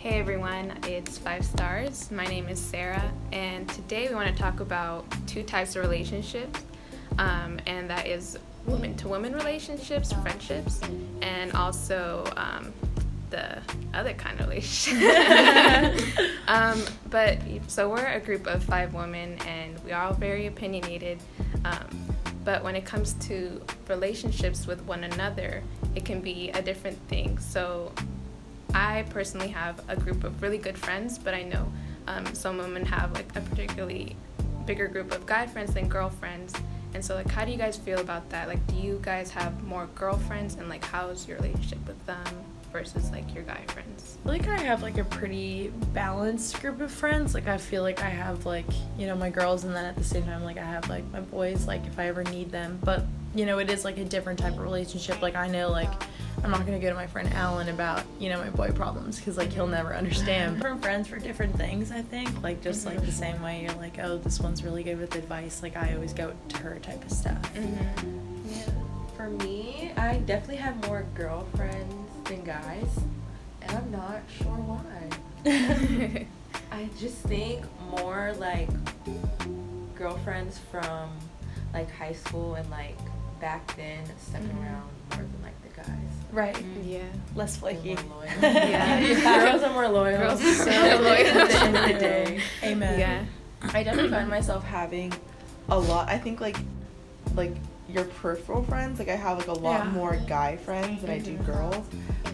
Hey everyone, it's Five Stars. My name is Sarah, and today we want to talk about two types of relationships, um, and that is women to women relationships, friendships, and also um, the other kind of relationship. um, but so we're a group of five women, and we are all very opinionated. Um, but when it comes to relationships with one another, it can be a different thing. So I personally have a group of really good friends, but I know um, some women have like a particularly bigger group of guy friends than girlfriends. And so, like, how do you guys feel about that? Like, do you guys have more girlfriends, and like, how's your relationship with them versus like your guy friends? I like I have like a pretty balanced group of friends. Like I feel like I have like you know my girls, and then at the same time like I have like my boys. Like if I ever need them, but you know it is like a different type of relationship. Like I know like I'm not gonna go to my friend Alan about you know my boy problems because like he'll never understand. Different friends for different things. I think like just like the same way you're like oh this one's really good with advice. Like I always go to her type of stuff. Mm-hmm. Yeah. For me, I definitely have more girlfriends than guys, and I'm not sure why. I just think more like girlfriends from like high school and like back then stuck Mhm. around more than like the guys. Right. Yeah. Less flaky. more loyal. Yeah. girls are more loyal. Girls are so At the end of the day. Amen. Yeah. I definitely find myself having a lot. I think like like your peripheral friends. Like I have like a lot Yeah. more guy friends than I do Mhm. girls.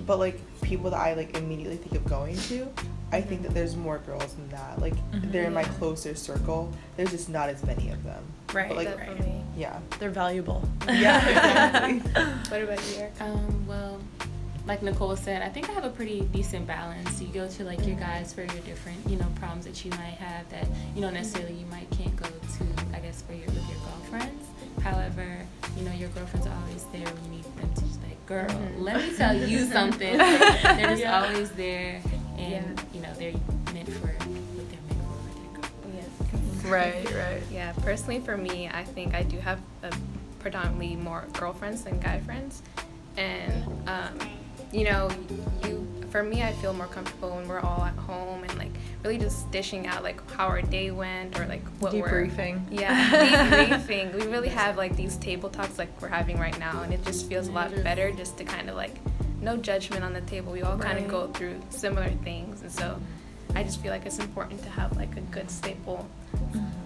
But like people that I like immediately think of going to, I think that there's more girls than that. Like Mhm. they're in my closer circle. There's just not as many of them. Right. But, like, right. Definitely. Yeah. They're valuable. Yeah. Exactly. What about you, Erica? Um, well, like Nicole said, I think I have a pretty decent balance. You go to like your guys for your different, you know, problems that you might have that you know necessarily you might can't go to. I guess for your with your girlfriends. However, you know your girlfriends are always there when you need them to just like, girl, Mhm. let me tell you something. they're just Yeah. always there, and Yeah. you know they're meant for what they're meant for. with. Right. Right. Yeah, personally for me, I think I do have a predominantly more girlfriends than guy friends, and um, you know, you for me, I feel more comfortable when we're all at home and like really just dishing out like how our day went or like what we're Debriefing. yeah debriefing. we really have like these table talks like we're having right now, and it just feels a lot better just to kind of like no judgment on the table. We all kind of Right. go through similar things, and so I just feel like it's important to have like a good staple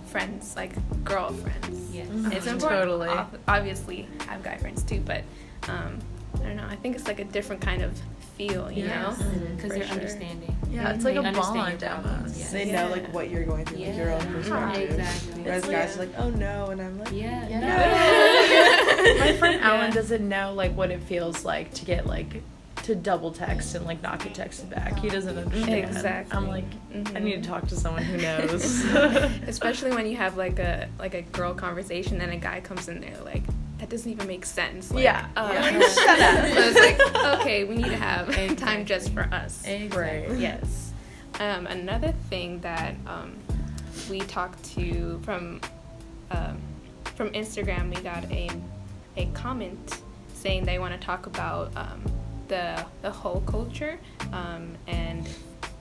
friends, like girlfriends. Yes. Mhm. It's important. Totally. ob- Obviously, have guy friends too, but um, I don't know. I think it's like a different kind of feel, you Yes. know? Because For they're sure. understanding. Yeah, it's like They a understand bond your almost. yes. They know like what you're going through, like your own Yeah. perspective. Exactly. Whereas It's guys like- are like, oh no, and I'm like, Yeah. Yeah. no. My friend Yeah. Alan doesn't know like what it feels like to get like to double text and like not get texted back. He doesn't understand. Exactly. I'm like, I Mhm. need to talk to someone who knows. Especially when you have like a like a girl conversation and a guy comes in there like that doesn't even make sense. Like, Yeah. uh, Yeah. Shut up. so it's like okay, we need to have a time just for us. Right. Yes. Um, another thing that um, we talked to from um, from Instagram, we got a a comment saying they want to talk about um, the the hoe culture, um, and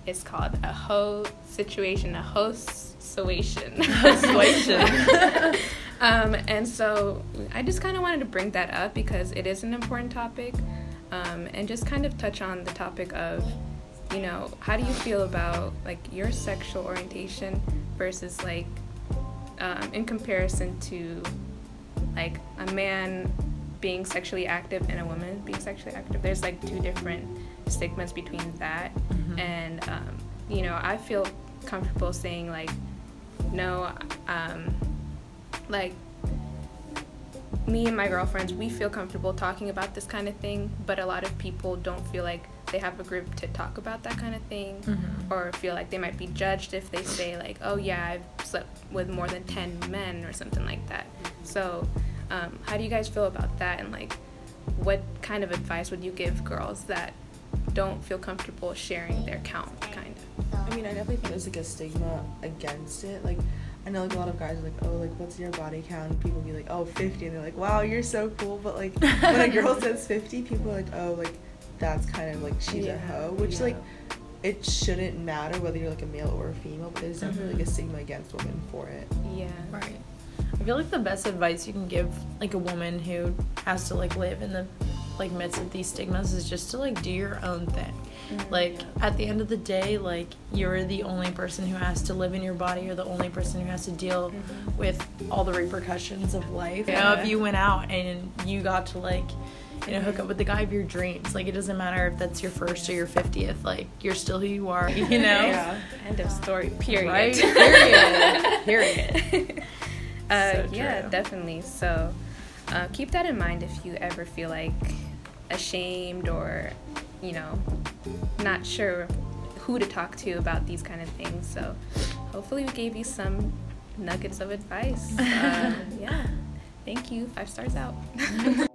it's called a hoe situation, a host situation. Situation. um, and so I just kind of wanted to bring that up because it is an important topic, um, and just kind of touch on the topic of, you know, how do you feel about like your sexual orientation versus like, um, in comparison to, like a man being sexually active and a woman being sexually active. There's like two different stigmas between that, Mhm. and um, you know, I feel comfortable saying like, no, um, like me and my girlfriends, we feel comfortable talking about this kind of thing, but a lot of people don't feel like they have a group to talk about that kind of thing Mhm. or feel like they might be judged if they say like oh yeah i've slept with more than 10 men or something like that so um, how do you guys feel about that and like what kind of advice would you give girls that don't feel comfortable sharing their count kind of I mean, I definitely think there's like a stigma against it. Like, I know like a lot of guys are like, oh, like what's your body count? And people be like, oh, 50, and they're like, wow, you're so cool. But like when a girl says 50, people are like, oh, like that's kind of like she's Yeah. a hoe, which Yeah. like it shouldn't matter whether you're like a male or a female, but there's definitely like a stigma against women for it. Yeah. Right. I feel like the best advice you can give like a woman who has to like live in the like midst of these stigmas is just to like do your own thing. Mhm. Like at the end of the day, like you're the only person who has to live in your body. You're the only person who has to deal Mhm. with all the repercussions of life. You know, if you went out and you got to like, you know, hook up with the guy of your dreams, like it doesn't matter if that's your first or your fiftieth. Like you're still who you are. You know. Yeah. End of story. Period. Right? Period. Period. Uh, So yeah, definitely. So uh, keep that in mind if you ever feel like ashamed or, you know, not sure who to talk to about these kind of things. So hopefully we gave you some nuggets of advice. Um, yeah. Thank you. Five stars out.